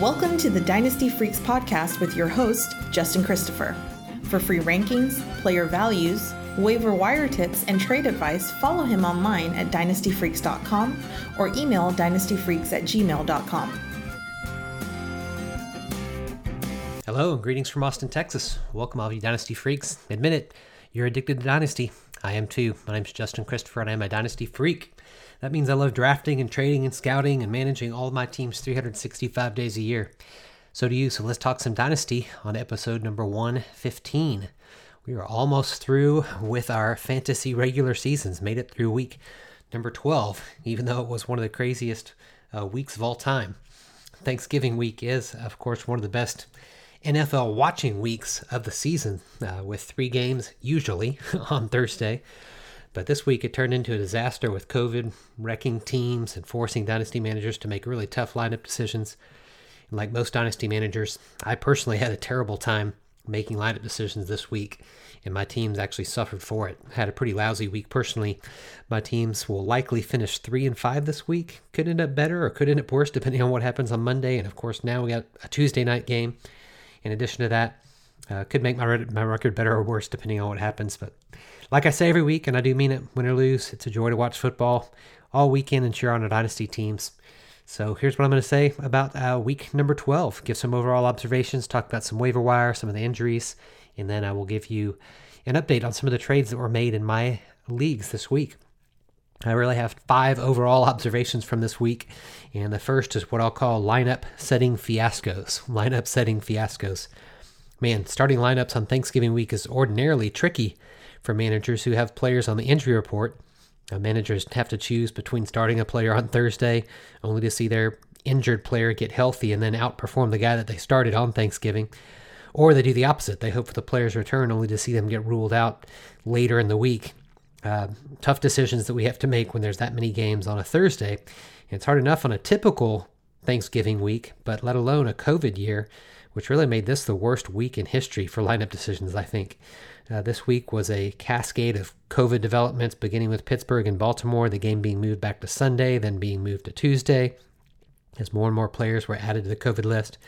Welcome to the Dynasty Freaks podcast with your host, Justin Christopher. For free rankings, player values, waiver wire tips, and trade advice, follow him online at dynastyfreaks.com or email dynastyfreaks at gmail.com. Hello and greetings from Austin, Texas. Welcome, all you Dynasty freaks. Admit it, you're addicted to Dynasty. I am too. My name's Justin Christopher and I'm a Dynasty freak. That means I love drafting and trading and scouting and managing all my teams 365 days a year. So do you. So let's talk some Dynasty on episode number 115. We are almost through with our fantasy regular seasons, made it through week number 12, even though it was one of the craziest uh, weeks of all time. Thanksgiving week is, of course, one of the best NFL watching weeks of the season, uh, with three games usually on Thursday. But this week it turned into a disaster with COVID wrecking teams and forcing dynasty managers to make really tough lineup decisions. And like most dynasty managers, I personally had a terrible time making lineup decisions this week, and my teams actually suffered for it. Had a pretty lousy week personally. My teams will likely finish three and five this week. Could end up better or could end up worse depending on what happens on Monday. And of course, now we got a Tuesday night game in addition to that, uh, could make my my record better or worse depending on what happens. But like I say every week, and I do mean it, win or lose, it's a joy to watch football all weekend and cheer on our dynasty teams. So here's what I'm going to say about uh, week number 12. Give some overall observations, talk about some waiver wire, some of the injuries, and then I will give you an update on some of the trades that were made in my leagues this week. I really have five overall observations from this week. And the first is what I'll call lineup setting fiascos. Lineup setting fiascos. Man, starting lineups on Thanksgiving week is ordinarily tricky for managers who have players on the injury report. Uh, managers have to choose between starting a player on Thursday only to see their injured player get healthy and then outperform the guy that they started on Thanksgiving. Or they do the opposite. They hope for the player's return only to see them get ruled out later in the week uh, tough decisions that we have to make when there's that many games on a Thursday. it's hard enough on a typical Thanksgiving week, but let alone a COVID year, which really made this the worst week in history for lineup decisions, I think. Uh, this week was a cascade of COVID developments, beginning with Pittsburgh and Baltimore, the game being moved back to Sunday, then being moved to Tuesday, as more and more players were added to the COVID list,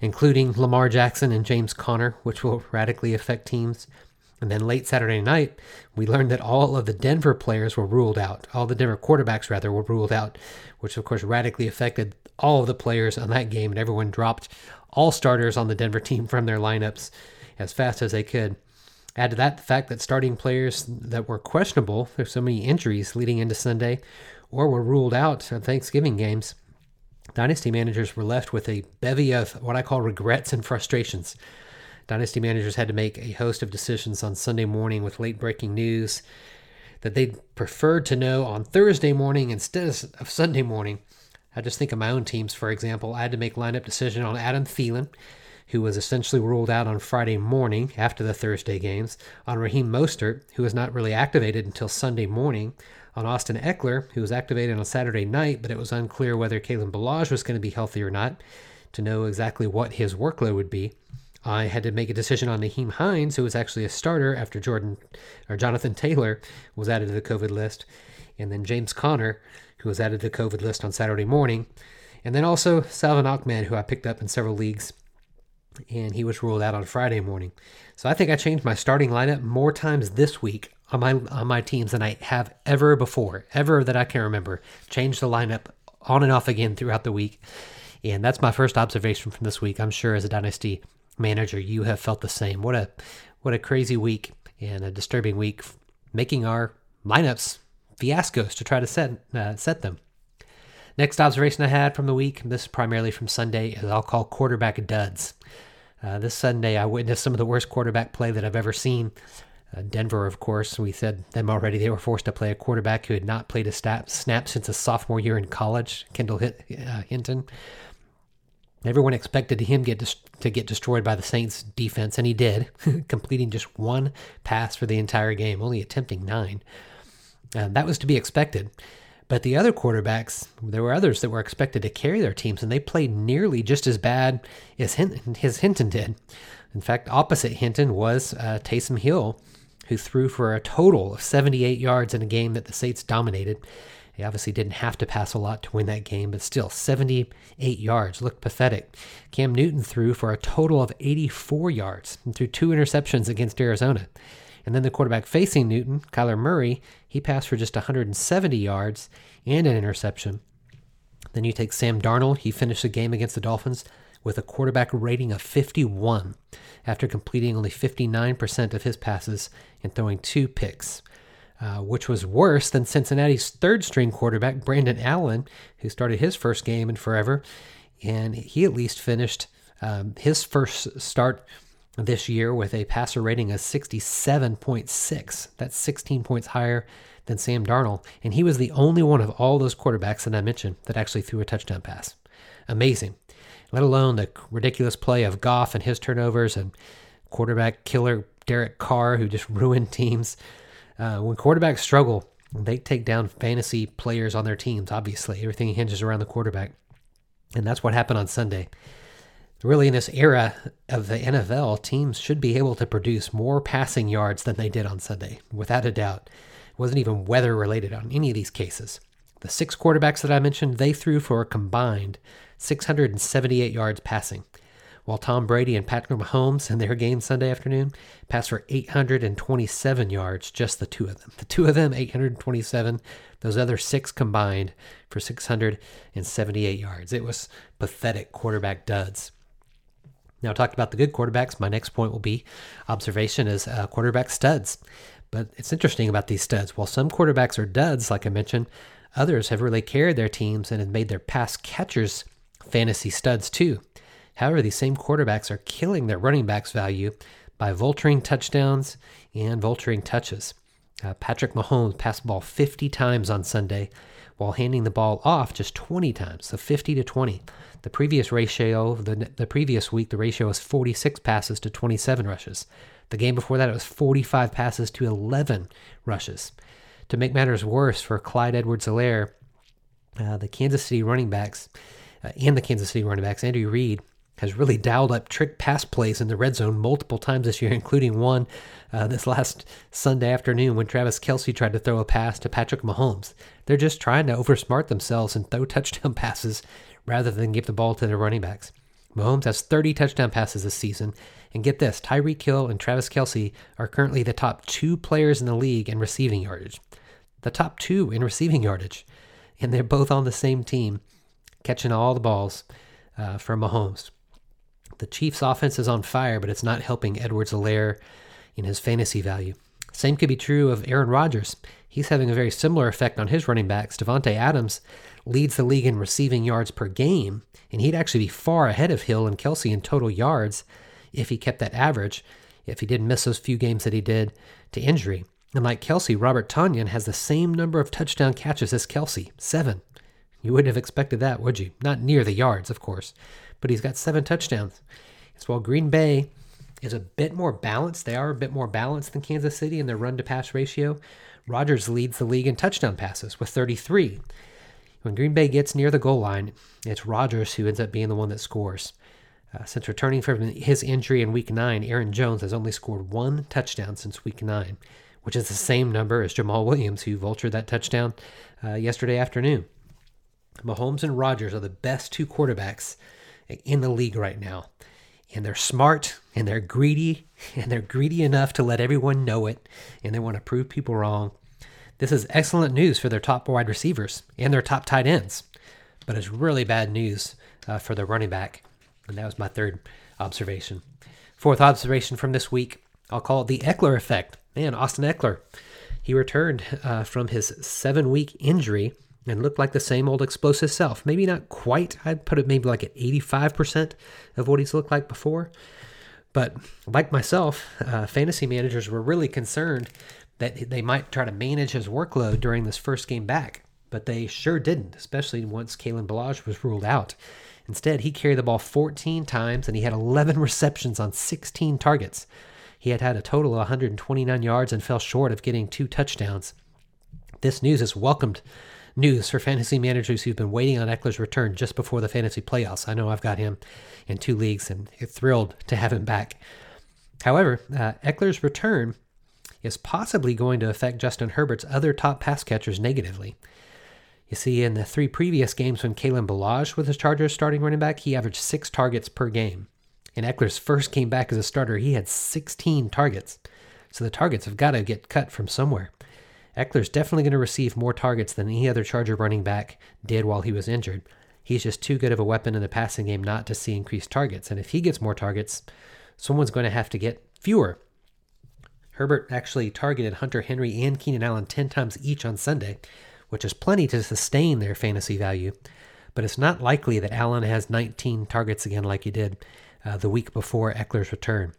including Lamar Jackson and James Conner, which will radically affect teams. And then late Saturday night, we learned that all of the Denver players were ruled out. All the Denver quarterbacks, rather, were ruled out, which of course radically affected all of the players on that game. And everyone dropped all starters on the Denver team from their lineups as fast as they could. Add to that the fact that starting players that were questionable, there's so many injuries leading into Sunday, or were ruled out on Thanksgiving games. Dynasty managers were left with a bevy of what I call regrets and frustrations. Dynasty managers had to make a host of decisions on Sunday morning with late breaking news that they'd preferred to know on Thursday morning instead of Sunday morning. I just think of my own teams, for example. I had to make lineup decision on Adam Thielen, who was essentially ruled out on Friday morning after the Thursday games, on Raheem Mostert, who was not really activated until Sunday morning, on Austin Ekeler, who was activated on Saturday night, but it was unclear whether Kalen Ballage was going to be healthy or not to know exactly what his workload would be. I had to make a decision on Nyheim Hines, who was actually a starter after Jordan or Jonathan Taylor was added to the COVID list, and then James Conner, who was added to the COVID list on Saturday morning, and then also Salvon Ahmed, who I picked up in several leagues, and he was ruled out on Friday morning. So I think I changed my starting lineup more times this week on my on my teams than I have ever before, ever that I can remember. Changed the lineup on and off again throughout the week. And that's my first observation from this week. I'm sure as a dynasty manager, you have felt the same. What a what a crazy week and a disturbing week, making our lineups fiascos to try to set uh, set them. Next observation I had from the week, this is primarily from Sunday, is I'll call quarterback duds. Uh, this Sunday, I witnessed some of the worst quarterback play that I've ever seen. Uh, Denver, of course, we said them already. They were forced to play a quarterback who had not played a snap, snap since his sophomore year in college, Kendall uh, Hinton. Everyone expected him get to get destroyed by the Saints defense, and he did, completing just one pass for the entire game, only attempting nine. Uh, that was to be expected. But the other quarterbacks, there were others that were expected to carry their teams, and they played nearly just as bad as Hinton, his Hinton did. In fact, opposite Hinton was uh, Taysom Hill, who threw for a total of 78 yards in a game that the Saints dominated. He obviously didn't have to pass a lot to win that game, but still, 78 yards looked pathetic. Cam Newton threw for a total of 84 yards and threw two interceptions against Arizona. And then the quarterback facing Newton, Kyler Murray, he passed for just 170 yards and an interception. Then you take Sam Darnold. He finished the game against the Dolphins with a quarterback rating of 51 after completing only 59% of his passes and throwing two picks. Uh, which was worse than Cincinnati's third string quarterback, Brandon Allen, who started his first game in forever. And he at least finished um, his first start this year with a passer rating of 67.6. That's 16 points higher than Sam Darnold. And he was the only one of all those quarterbacks that I mentioned that actually threw a touchdown pass. Amazing. Let alone the ridiculous play of Goff and his turnovers and quarterback killer Derek Carr, who just ruined teams. Uh, when quarterbacks struggle, they take down fantasy players on their teams, obviously. Everything hinges around the quarterback. And that's what happened on Sunday. Really, in this era of the NFL, teams should be able to produce more passing yards than they did on Sunday, without a doubt. It wasn't even weather related on any of these cases. The six quarterbacks that I mentioned, they threw for a combined 678 yards passing while Tom Brady and Patrick Mahomes in their game Sunday afternoon passed for 827 yards, just the two of them. The two of them, 827. Those other six combined for 678 yards. It was pathetic quarterback duds. Now, talked about the good quarterbacks. My next point will be observation is uh, quarterback studs. But it's interesting about these studs. While some quarterbacks are duds, like I mentioned, others have really carried their teams and have made their pass catchers fantasy studs too. However, these same quarterbacks are killing their running backs' value by vulturing touchdowns and vulturing touches. Uh, Patrick Mahomes passed the ball 50 times on Sunday while handing the ball off just 20 times, so 50 to 20. The previous ratio, the, the previous week, the ratio was 46 passes to 27 rushes. The game before that, it was 45 passes to 11 rushes. To make matters worse for Clyde Edwards Helaire, uh, the Kansas City running backs uh, and the Kansas City running backs, Andrew Reid, has really dialed up trick pass plays in the red zone multiple times this year, including one uh, this last Sunday afternoon when Travis Kelce tried to throw a pass to Patrick Mahomes. They're just trying to oversmart themselves and throw touchdown passes rather than give the ball to their running backs. Mahomes has 30 touchdown passes this season. And get this Tyreek Hill and Travis Kelce are currently the top two players in the league in receiving yardage. The top two in receiving yardage. And they're both on the same team, catching all the balls uh, from Mahomes. The Chiefs' offense is on fire, but it's not helping Edwards Helaire in his fantasy value. Same could be true of Aaron Rodgers. He's having a very similar effect on his running backs. Davante Adams leads the league in receiving yards per game, and he'd actually be far ahead of Hill and Kelce in total yards if he kept that average, if he didn't miss those few games that he did to injury. And like Kelce, Robert Tonyan has the same number of touchdown catches as Kelce, seven. You wouldn't have expected that, would you? Not near the yards, of course but he's got seven touchdowns. As well, Green Bay is a bit more balanced. They are a bit more balanced than Kansas City in their run to pass ratio. Rodgers leads the league in touchdown passes with 33. When Green Bay gets near the goal line, it's Rodgers who ends up being the one that scores. Uh, since returning from his injury in week nine, Aaron Jones has only scored one touchdown since week nine, which is the same number as Jamaal Williams, who vultured that touchdown uh, yesterday afternoon. Mahomes and Rodgers are the best two quarterbacks in the league right now. And they're smart and they're greedy and they're greedy enough to let everyone know it and they want to prove people wrong. This is excellent news for their top wide receivers and their top tight ends, but it's really bad news uh, for the running back. And that was my third observation. Fourth observation from this week, I'll call it the Ekeler effect. Man, Austin Ekeler. he returned uh, from his seven week injury and looked like the same old explosive self. Maybe not quite. I'd put it maybe like at 85% of what he's looked like before. But like myself, uh, fantasy managers were really concerned that they might try to manage his workload during this first game back. But they sure didn't, especially once Kalen Ballage was ruled out. Instead, he carried the ball 14 times and he had 11 receptions on 16 targets. He had had a total of 129 yards and fell short of getting two touchdowns. This news is welcomed news for fantasy managers who've been waiting on Ekeler's return just before the fantasy playoffs. I know I've got him in two leagues and thrilled to have him back. However, uh, Ekeler's return is possibly going to affect Justin Herbert's other top pass catchers negatively. You see, in the three previous games when Kalen Ballage was the Chargers starting running back, he averaged six targets per game. In Ekeler's first game back as a starter, he had 16 targets. So the targets have got to get cut from somewhere. Ekeler's definitely going to receive more targets than any other Charger running back did while he was injured. He's just too good of a weapon in the passing game not to see increased targets. And if he gets more targets, someone's going to have to get fewer. Herbert actually targeted Hunter Henry and Keenan Allen 10 times each on Sunday, which is plenty to sustain their fantasy value. But it's not likely that Allen has 19 targets again like he did uh, the week before Ekeler's return.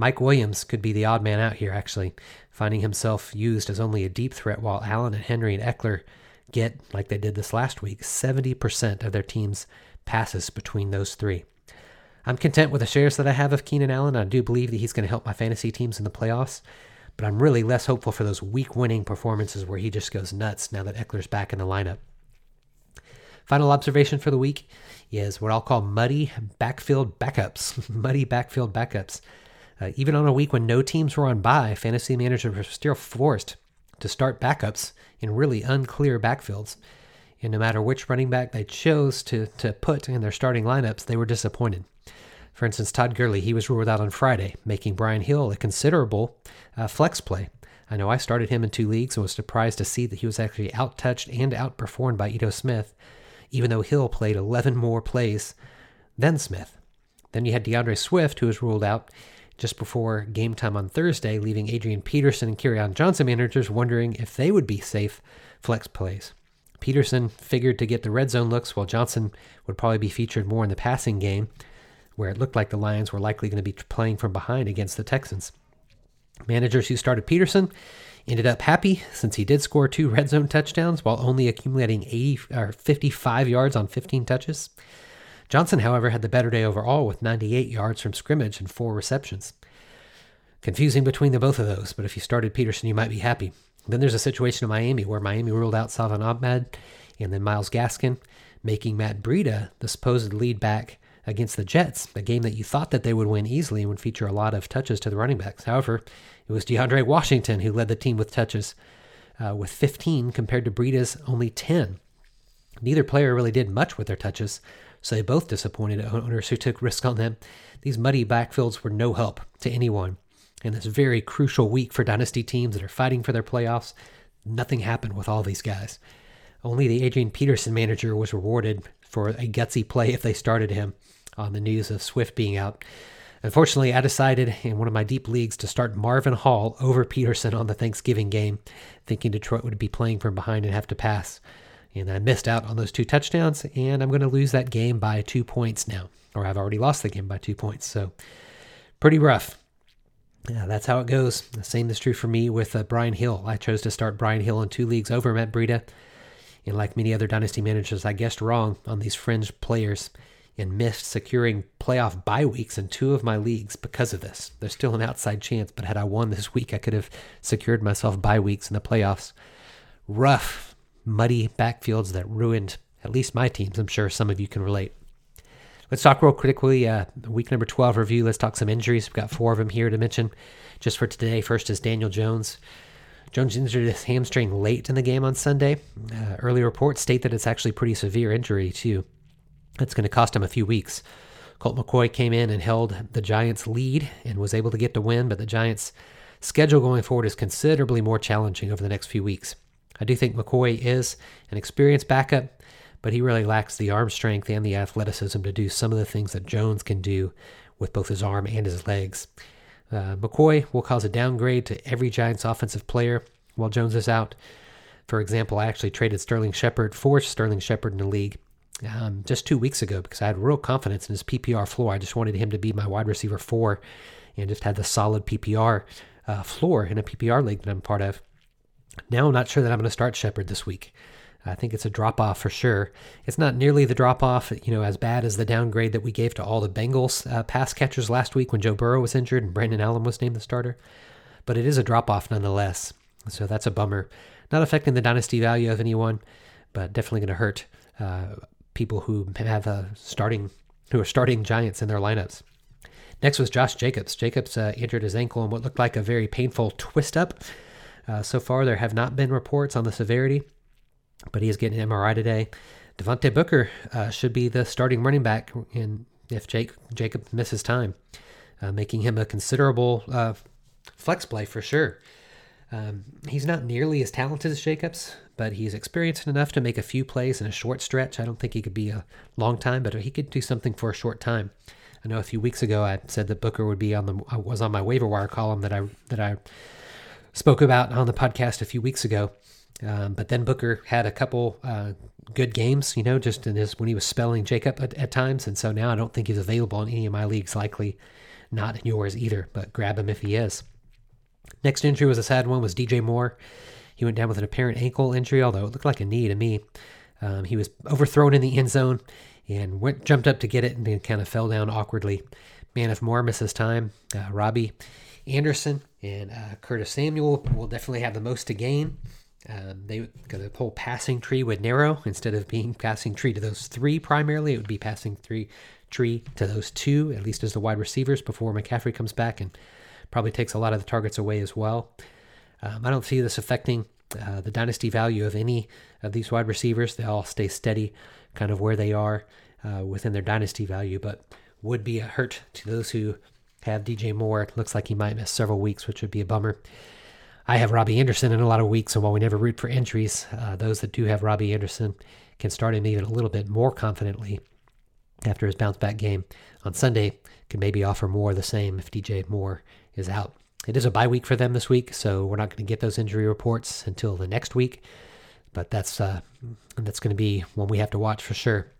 Mike Williams could be the odd man out here, actually, finding himself used as only a deep threat while Allen and Henry and Ekeler get, like they did this last week, 70% of their team's passes between those three. I'm content with the shares that I have of Keenan Allen. I do believe that he's going to help my fantasy teams in the playoffs, but I'm really less hopeful for those week winning performances where he just goes nuts now that Ekeler's back in the lineup. Final observation for the week is what I'll call muddy backfield backups. muddy backfield backups. Uh, even on a week when no teams were on bye, fantasy managers were still forced to start backups in really unclear backfields. And no matter which running back they chose to, to put in their starting lineups, they were disappointed. For instance, Todd Gurley, he was ruled out on Friday, making Brian Hill a considerable uh, flex play. I know I started him in two leagues and was surprised to see that he was actually outtouched and outperformed by Ito Smith, even though Hill played 11 more plays than Smith. Then you had D'Andre Swift, who was ruled out just before game time on Thursday, leaving Adrian Peterson and Kerryon Johnson managers wondering if they would be safe flex plays. Peterson figured to get the red zone looks, while Johnson would probably be featured more in the passing game, where it looked like the Lions were likely going to be playing from behind against the Texans. Managers who started Peterson ended up happy since he did score two red zone touchdowns while only accumulating 80 or 55 yards on 15 touches. Johnson, however, had the better day overall with 98 yards from scrimmage and four receptions. Confusing between the both of those, but if you started Peterson, you might be happy. Then there's a situation in Miami where Miami ruled out Salvon Ahmed and then Myles Gaskin, making Matt Breida the supposed lead back against the Jets, a game that you thought that they would win easily and would feature a lot of touches to the running backs. However, it was DeAndre Washington who led the team with touches uh, with 15 compared to Breida's only 10. Neither player really did much with their touches, so they both disappointed owners who took risk on them. These muddy backfields were no help to anyone. In this very crucial week for dynasty teams that are fighting for their playoffs, nothing happened with all these guys. Only the Adrian Peterson manager was rewarded for a gutsy play if they started him on the news of Swift being out. Unfortunately, I decided in one of my deep leagues to start Marvin Hall over Peterson on the Thanksgiving game, thinking Detroit would be playing from behind and have to pass. And I missed out on those two touchdowns, and I'm going to lose that game by two points now, or I've already lost the game by two points. So, pretty rough. Yeah, that's how it goes. The same is true for me with uh, Brian Hill. I chose to start Brian Hill in two leagues over Matt Breida. And like many other dynasty managers, I guessed wrong on these fringe players and missed securing playoff bye weeks in two of my leagues because of this. There's still an outside chance, but had I won this week, I could have secured myself bye weeks in the playoffs. Rough muddy backfields that ruined at least my teams. I'm sure some of you can relate. Let's talk real quickly. Uh, week number 12 review. Let's talk some injuries. We've got four of them here to mention just for today. First is Daniel Jones. Jones injured his hamstring late in the game on Sunday. Uh, early reports state that it's actually pretty severe injury, too. It's going to cost him a few weeks. Colt McCoy came in and held the Giants' lead and was able to get the win, but the Giants' schedule going forward is considerably more challenging over the next few weeks. I do think McCoy is an experienced backup, but he really lacks the arm strength and the athleticism to do some of the things that Jones can do with both his arm and his legs. Uh, McCoy will cause a downgrade to every Giants offensive player while Jones is out. For example, I actually traded Sterling Shepard for Sterling Shepard in the league um, just two weeks ago because I had real confidence in his PPR floor. I just wanted him to be my wide receiver four and just had the solid PPR uh, floor in a PPR league that I'm part of. Now I'm not sure that I'm going to start Shepard this week. I think it's a drop off for sure. It's not nearly the drop off, you know, as bad as the downgrade that we gave to all the Bengals uh, pass catchers last week when Joe Burrow was injured and Brandon Allen was named the starter. But it is a drop off nonetheless. So that's a bummer. Not affecting the dynasty value of anyone, but definitely going to hurt uh, people who have a uh, starting who are starting Giants in their lineups. Next was Josh Jacobs. Jacobs uh, injured his ankle in what looked like a very painful twist up. Uh, so far, there have not been reports on the severity. but he is getting an MRI today. Devontae Booker uh, should be the starting running back in if Jake Jacob misses time, uh, making him a considerable uh, flex play for sure. Um, he's not nearly as talented as Jacobs, but he's experienced enough to make a few plays in a short stretch. I don't think he could be a long time, but he could do something for a short time. I know a few weeks ago I said that Booker would be on the uh, was on my waiver wire column that I that I spoke about on the podcast a few weeks ago. Um, but then Booker had a couple uh, good games, you know, just in his when he was spelling Jacob at, at, times, and so now I don't think he's available in any of my leagues. Likely not in yours either, but grab him if he is. Next injury was a sad one. Was DJ Moore? He went down with an apparent ankle injury, although it looked like a knee to me. Um, he was overthrown in the end zone and went jumped up to get it and then kind of fell down awkwardly. Man, if Moore misses time, uh, Robbie Anderson and uh, Curtis Samuel will definitely have the most to gain. Um, they the whole passing tree would narrow instead of being passing tree to those three primarily. It would be passing three tree to those two, at least as the wide receivers before McCaffrey comes back and probably takes a lot of the targets away as well. Um, I don't see this affecting uh, the dynasty value of any of these wide receivers. They all stay steady, kind of where they are uh, within their dynasty value, but would be a hurt to those who have DJ Moore. Looks like he might miss several weeks, which would be a bummer. I have Robbie Anderson in a lot of weeks, and while we never root for injuries, uh, those that do have Robbie Anderson can start him even a little bit more confidently after his bounce back game on Sunday. Could maybe offer more the same if DJ Moore is out. It is a bye week for them this week, so we're not going to get those injury reports until the next week. But that's uh, that's going to be one we have to watch for sure.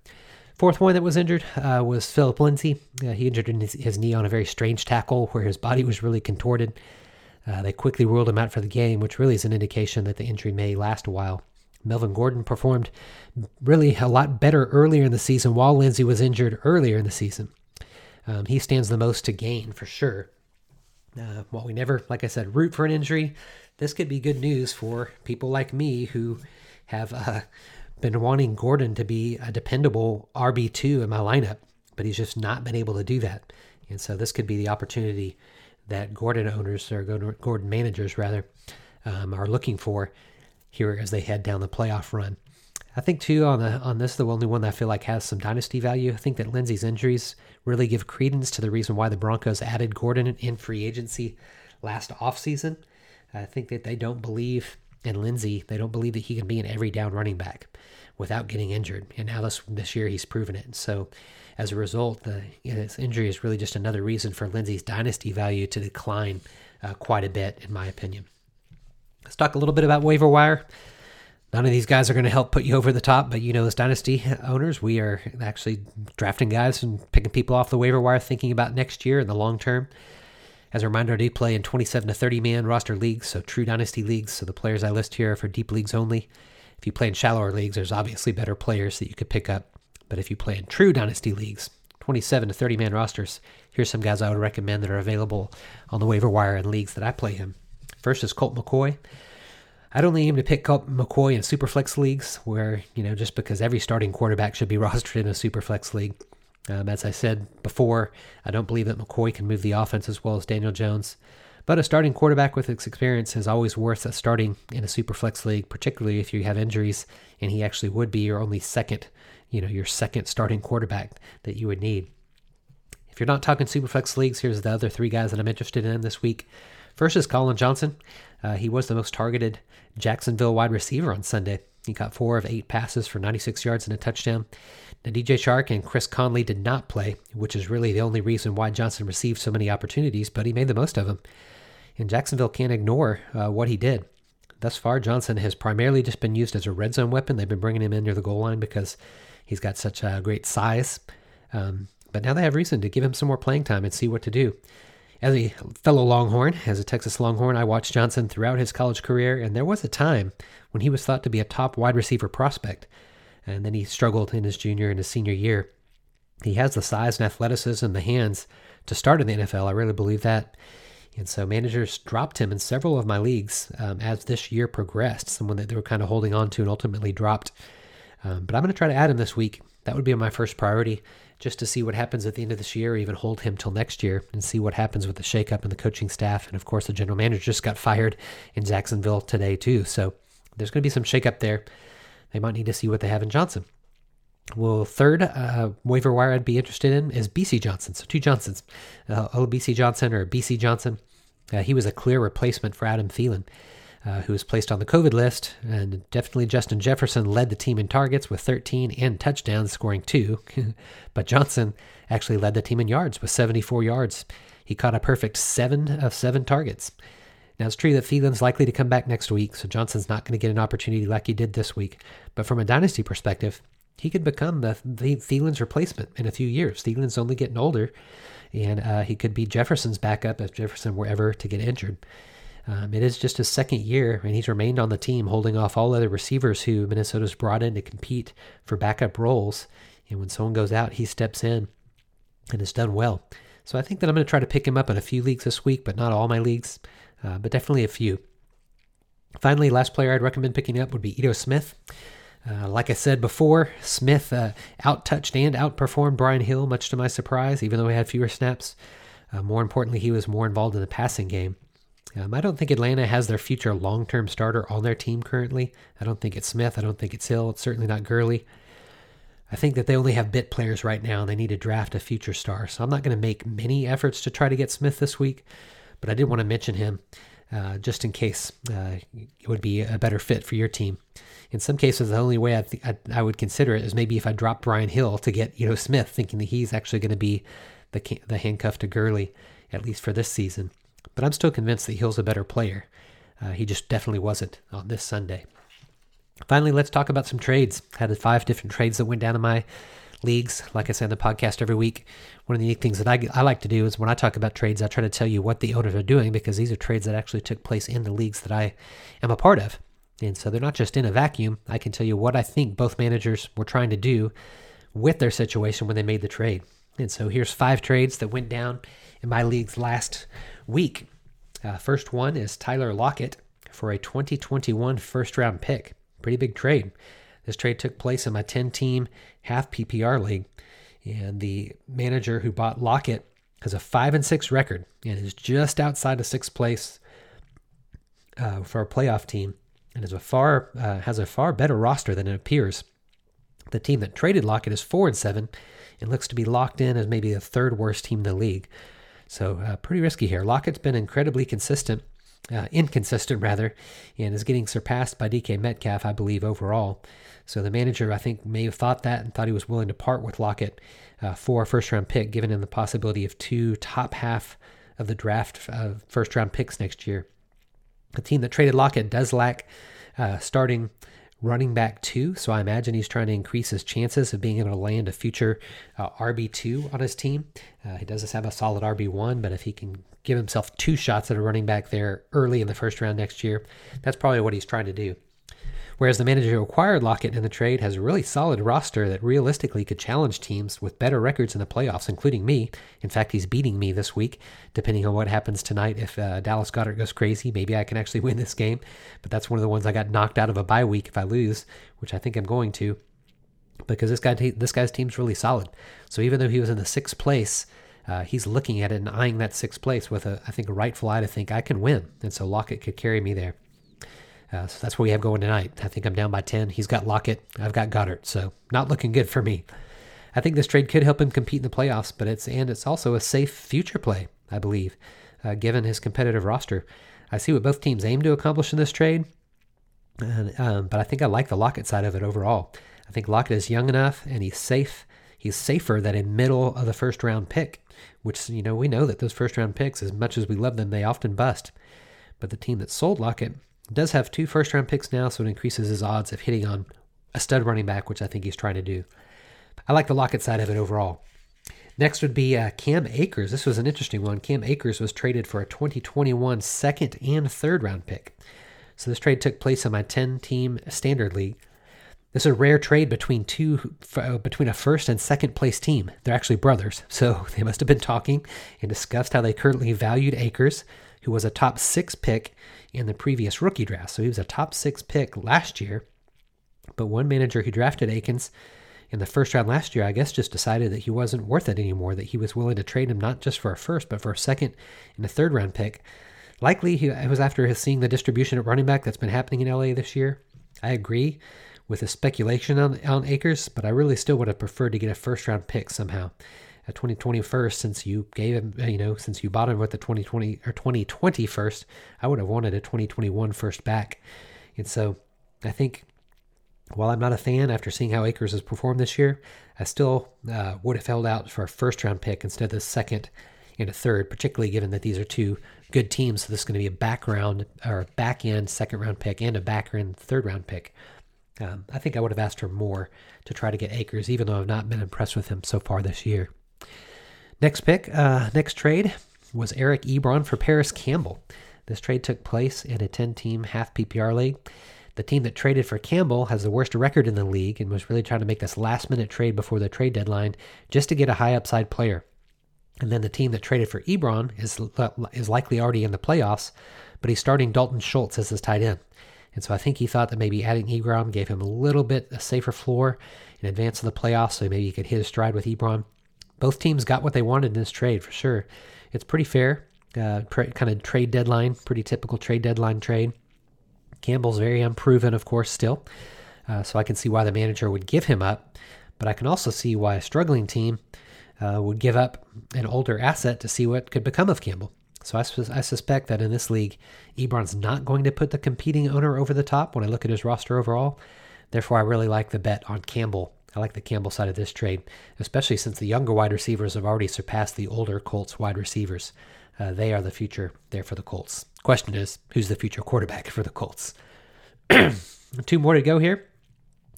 Fourth one that was injured uh, was Phillip Lindsay. Uh, he injured his, his, knee on a very strange tackle where his body was really contorted. Uh, they quickly ruled him out for the game, which really is an indication that the injury may last a while. Melvin Gordon performed really a lot better earlier in the season while Lindsay was injured earlier in the season. Um, he stands the most to gain for sure. Uh, while we never, like I said, root for an injury, this could be good news for people like me who have uh, been wanting Gordon to be a dependable RB2 in my lineup, but he's just not been able to do that. And so this could be the opportunity that Gordon owners or Gordon managers rather um, are looking for here as they head down the playoff run. I think too on the on this the only one that I feel like has some dynasty value. I think that Lindsay's injuries really give credence to the reason why the Broncos added Gordon in free agency last offseason. I think that they don't believe in Lindsay, They don't believe that he can be an every down running back without getting injured. And now this this year he's proven it. So as a result, the you know, injury is really just another reason for Lindsay's dynasty value to decline uh, quite a bit, in my opinion. Let's talk a little bit about waiver wire. None of these guys are going to help put you over the top, but you know, as dynasty owners, we are actually drafting guys and picking people off the waiver wire, thinking about next year in the long term. As a reminder, I play in 27 to 30 man roster leagues, so true dynasty leagues. So the players I list here are for deep leagues only. If you play in shallower leagues, there's obviously better players that you could pick up. But if you play in true dynasty leagues, 27 to 30 man rosters, here's some guys I would recommend that are available on the waiver wire in leagues that I play in. First is Colt McCoy. I'd only aim to pick up McCoy in superflex leagues, where you know just because every starting quarterback should be rostered in a superflex league. Um, as I said before, I don't believe that McCoy can move the offense as well as Daniel Jones. But a starting quarterback with experience is always worth starting in a superflex league, particularly if you have injuries, and he actually would be your only second, you know, your second starting quarterback that you would need. If you're not talking superflex leagues, here's the other three guys that I'm interested in this week. First is Collin Johnson. Uh, he was the most targeted Jacksonville wide receiver on Sunday. He caught four of eight passes for 96 yards and a touchdown. Now, DJ Chark and Chris Conley did not play, which is really the only reason why Johnson received so many opportunities, but he made the most of them. And Jacksonville can't ignore uh, what he did. Thus far, Johnson has primarily just been used as a red zone weapon. They've been bringing him in near the goal line because he's got such a great size. Um, but now they have reason to give him some more playing time and see what to do. As a fellow Longhorn, as a Texas Longhorn, I watched Johnson throughout his college career, and there was a time when he was thought to be a top wide receiver prospect. And then he struggled in his junior and his senior year. He has the size and athleticism and the hands to start in the NFL. I really believe that. And so managers dropped him in several of my leagues um, as this year progressed, someone that they were kind of holding on to and ultimately dropped. Um, but I'm going to try to add him this week. That would be my first priority just to see what happens at the end of this year, or even hold him till next year and see what happens with the shakeup in the coaching staff. And of course, the general manager just got fired in Jacksonville today, too. So there's going to be some shakeup there. they might need to see what they have in Johnson. Well, third uh, waiver wire I'd be interested in is Bisi Johnson. So two Johnsons, uh, Bisi Johnson or Bisi Johnson. Uh, he was a clear replacement for Adam Thielen, uh, who was placed on the COVID list. And definitely Justin Jefferson led the team in targets with 13 and touchdowns, scoring two. but Johnson actually led the team in yards with 74 yards. He caught a perfect seven of seven targets. Now, it's true that Thielen's likely to come back next week, so Johnson's not going to get an opportunity like he did this week. But from a dynasty perspective, he could become the, the Thielen's replacement in a few years. Thielen's only getting older, and uh, he could be Jefferson's backup if Jefferson were ever to get injured. Um, it is just his second year, and he's remained on the team, holding off all other receivers who Minnesota's brought in to compete for backup roles. And when someone goes out, he steps in and has done well. So I think that I'm going to try to pick him up in a few leagues this week, but not all my leagues, uh, but definitely a few. Finally, last player I'd recommend picking up would be Ito Smith. Uh, like I said before, Smith uh, outtouched and outperformed Brian Hill, much to my surprise, even though he had fewer snaps. Uh, more importantly, he was more involved in the passing game. Um, I don't think Atlanta has their future long term starter on their team currently. I don't think it's Smith. I don't think it's Hill. It's certainly not Gurley. I think that they only have bit players right now and they need to draft a future star. So I'm not going to make many efforts to try to get Smith this week, but I did want to mention him uh, just in case uh, it would be a better fit for your team in some cases, the only way I, th- I, I, would consider it is maybe if I drop Brian Hill to get you know Smith, thinking that he's actually going to be the the handcuff to Gurley at least for this season. But I'm still convinced that Hill's a better player. Uh, he just definitely wasn't on this Sunday. Finally, let's talk about some trades. I Had five different trades that went down in my leagues. Like I said in the podcast every week, one of the unique things that I, I like to do is when I talk about trades, I try to tell you what the owners are doing because these are trades that actually took place in the leagues that I am a part of. And so they're not just in a vacuum. I can tell you what I think both managers were trying to do with their situation when they made the trade. And so here's five trades that went down in my leagues last week. Uh, first one is Tyler Lockett for a 2021 first round pick. Pretty big trade. This trade took place in my 10 team half PPR league. And the manager who bought Lockett has a 5 and 6 record and is just outside of sixth place uh, for a playoff team and is a far uh, has a far better roster than it appears. The team that traded Lockett is four and seven, and looks to be locked in as maybe the third worst team in the league. So uh, pretty risky here. Lockett's been incredibly consistent, uh, inconsistent rather, and is getting surpassed by DK Metcalf, I believe, overall. So the manager, I think, may have thought that and thought he was willing to part with Lockett uh, for a first round pick, given him the possibility of two top half of the draft uh, first round picks next year. A team that traded Lockett does lack uh, starting running back two, so I imagine he's trying to increase his chances of being able to land a future uh, RB2 on his team. Uh, he does have a solid RB1, but if he can give himself two shots at a running back there early in the first round next year, that's probably what he's trying to do. Whereas the manager who acquired Lockett in the trade has a really solid roster that realistically could challenge teams with better records in the playoffs, including me. In fact, he's beating me this week, depending on what happens tonight. If uh, Dallas Goedert goes crazy, maybe I can actually win this game. But that's one of the ones I got knocked out of a bye week if I lose, which I think I'm going to, because this guy this guy's team's really solid. So even though he was in the sixth place. Uh, he's looking at it and eyeing that sixth place with a, I think, a rightful eye to think I can win, and so Lockett could carry me there. Uh, so that's what we have going tonight. I think I'm down by 10. He's got Lockett. I've got Goedert. So not looking good for me. I think this trade could help him compete in the playoffs, but it's and it's also a safe future play, I believe, uh, given his competitive roster. I see what both teams aim to accomplish in this trade, and, um, but I think I like the Lockett side of it overall. I think Lockett is young enough and he's safe. He's safer than a middle of the first round pick, which you know we know that those first round picks, as much as we love them, they often bust. But the team that sold Lockett does have two first round picks now, so it increases his odds of hitting on a stud running back, which I think he's trying to do. I like the Lockett side of it overall. Next would be uh, Cam Akers. This was an interesting one. Cam Akers was traded for a 2021 second and third round pick. So this trade took place in my 10 team standard league. This is a rare trade between two uh, between a first and second place team. They're actually brothers, so they must have been talking and discussed how they currently valued Akers, who was a top six pick in the previous rookie draft. So he was a top six pick last year. But one manager who drafted Akers in the first round last year, I guess, just decided that he wasn't worth it anymore, that he was willing to trade him not just for a first, but for a second and a third round pick. Likely, he, was after seeing the distribution at running back that's been happening in LA this year. I agree with the speculation on, on Akers, but I really still would have preferred to get a first round pick somehow. A 2020 first, since you gave him, you know, since you bought him with the 2020 or 2020 first, I would have wanted a 2021 first back. And so I think while I'm not a fan after seeing how Akers has performed this year, I still uh, would have held out for a first round pick instead of the second and a third, particularly given that these are two good teams. So this is going to be a background or back end second round pick and a back end third round pick. Um, I think I would have asked for more to try to get Akers, even though I've not been impressed with him so far this year. Next pick, uh, next trade was Eric Ebron for Parris Campbell. This trade took place in a 10 team half PPR league. The team that traded for Campbell has the worst record in the league and was really trying to make this last minute trade before the trade deadline just to get a high upside player. And then the team that traded for Ebron is, is likely already in the playoffs, but he's starting Dalton Schultz as his tight end. And so I think he thought that maybe adding Ebron gave him a little bit a safer floor in advance of the playoffs, so maybe he could hit his stride with Ebron. Both teams got what they wanted in this trade for sure. It's pretty fair, uh, kind of trade deadline, pretty typical trade deadline trade. Campbell's very unproven, of course, still, uh, so I can see why the manager would give him up, but I can also see why a struggling team uh, would give up an older asset to see what could become of Campbell. So I, I suspect that in this league, Ebron's not going to put the competing owner over the top when I look at his roster overall. Therefore, I really like the bet on Campbell. I like the Campbell side of this trade, especially since the younger wide receivers have already surpassed the older Colts wide receivers. Uh, they are the future there for the Colts. Question is, who's the future quarterback for the Colts? Two more to go here.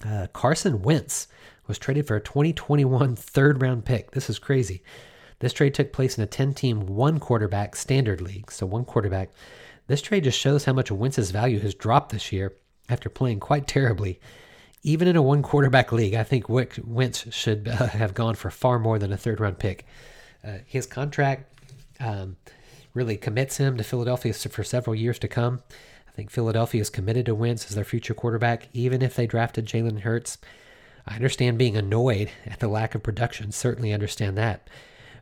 Uh, Carson Wentz was traded for a 2021 third round pick. This is crazy. This trade took place in a 10 team, one quarterback standard league, so one quarterback. This trade just shows how much Wentz's value has dropped this year after playing quite terribly. Even in a one quarterback league, I think Wick, Wentz should uh, have gone for far more than a third round pick. Uh, his contract um, really commits him to Philadelphia for several years to come. I think Philadelphia is committed to Wentz as their future quarterback, even if they drafted Jalen Hurts. I understand being annoyed at the lack of production, certainly understand that.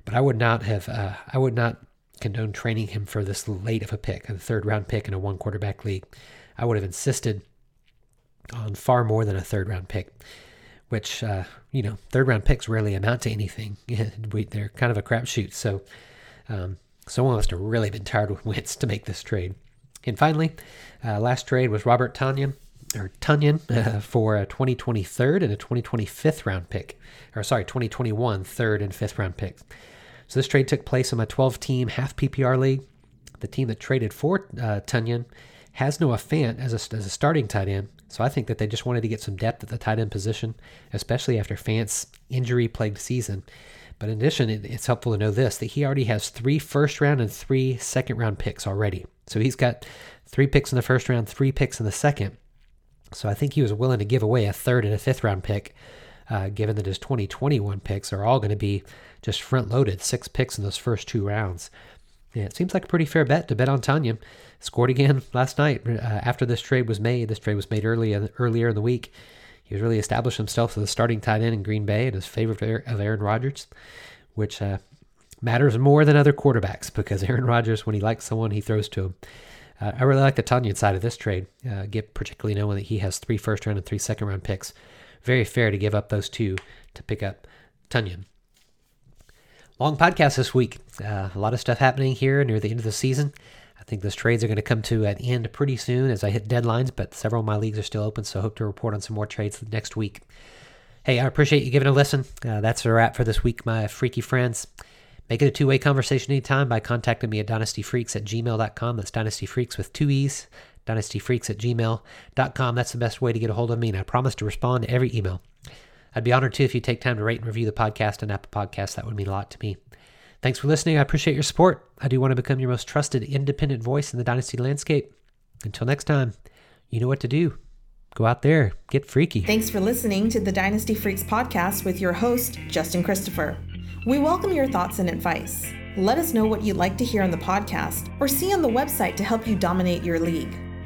But I would not have, uh, I would not condone training him for this late of a pick, a third round pick in a one quarterback league. I would have insisted on far more than a third round pick, which, uh, you know, third round picks rarely amount to anything. we, they're kind of a crapshoot. So, um, someone must have really been tired with Wentz to make this trade. And finally, uh, last trade was Robert Tonyan or Tonyan uh, for a 2020 third and a 2020 fifth round pick, or sorry, 2021 third and fifth round picks. So this trade took place in my 12 team half PPR league. The team that traded for uh, Tonyan has Noah Fant as a, as a starting tight end. So I think that they just wanted to get some depth at the tight end position, especially after Fant's injury plagued season. But in addition, it, it's helpful to know this that he already has three first round and three second round picks already. So he's got three picks in the first round, three picks in the second. So I think he was willing to give away a third and a fifth round pick, uh, given that his 2021 picks are all going to be just front loaded, six picks in those first two rounds. Yeah, it seems like a pretty fair bet to bet on Tonyan. Scored again last night uh, after this trade was made. This trade was made early earlier in the week. He was really established himself as the starting tight end in Green Bay and his favorite of Aaron Rodgers, which uh, matters more than other quarterbacks because Aaron Rodgers, when he likes someone, he throws to him. Uh, I really like the Tonyan side of this trade, uh, get particularly knowing that he has three first round and three second round picks. Very fair to give up those two to pick up Tonyan. Long podcast this week. Uh, a lot of stuff happening here near the end of the season. I think those trades are going to come to an end pretty soon as I hit deadlines, but several of my leagues are still open, so hope to report on some more trades next week. Hey, I appreciate you giving a listen. Uh, that's a wrap for this week, my freaky friends. Make it a two way conversation anytime by contacting me at dynastyfreaks at gmail.com. That's dynastyfreaks with two E's, dynastyfreaks at gmail.com. That's the best way to get a hold of me, and I promise to respond to every email. I'd be honored too if you take time to rate and review the podcast on Apple Podcasts. That would mean a lot to me. Thanks for listening. I appreciate your support. I do want to become your most trusted independent voice in the Dynasty landscape. Until next time, you know what to do. Go out there, get freaky. Thanks for listening to the Dynasty Freaks podcast with your host, Justin Christopher. We welcome your thoughts and advice. Let us know what you'd like to hear on the podcast or see on the website to help you dominate your league.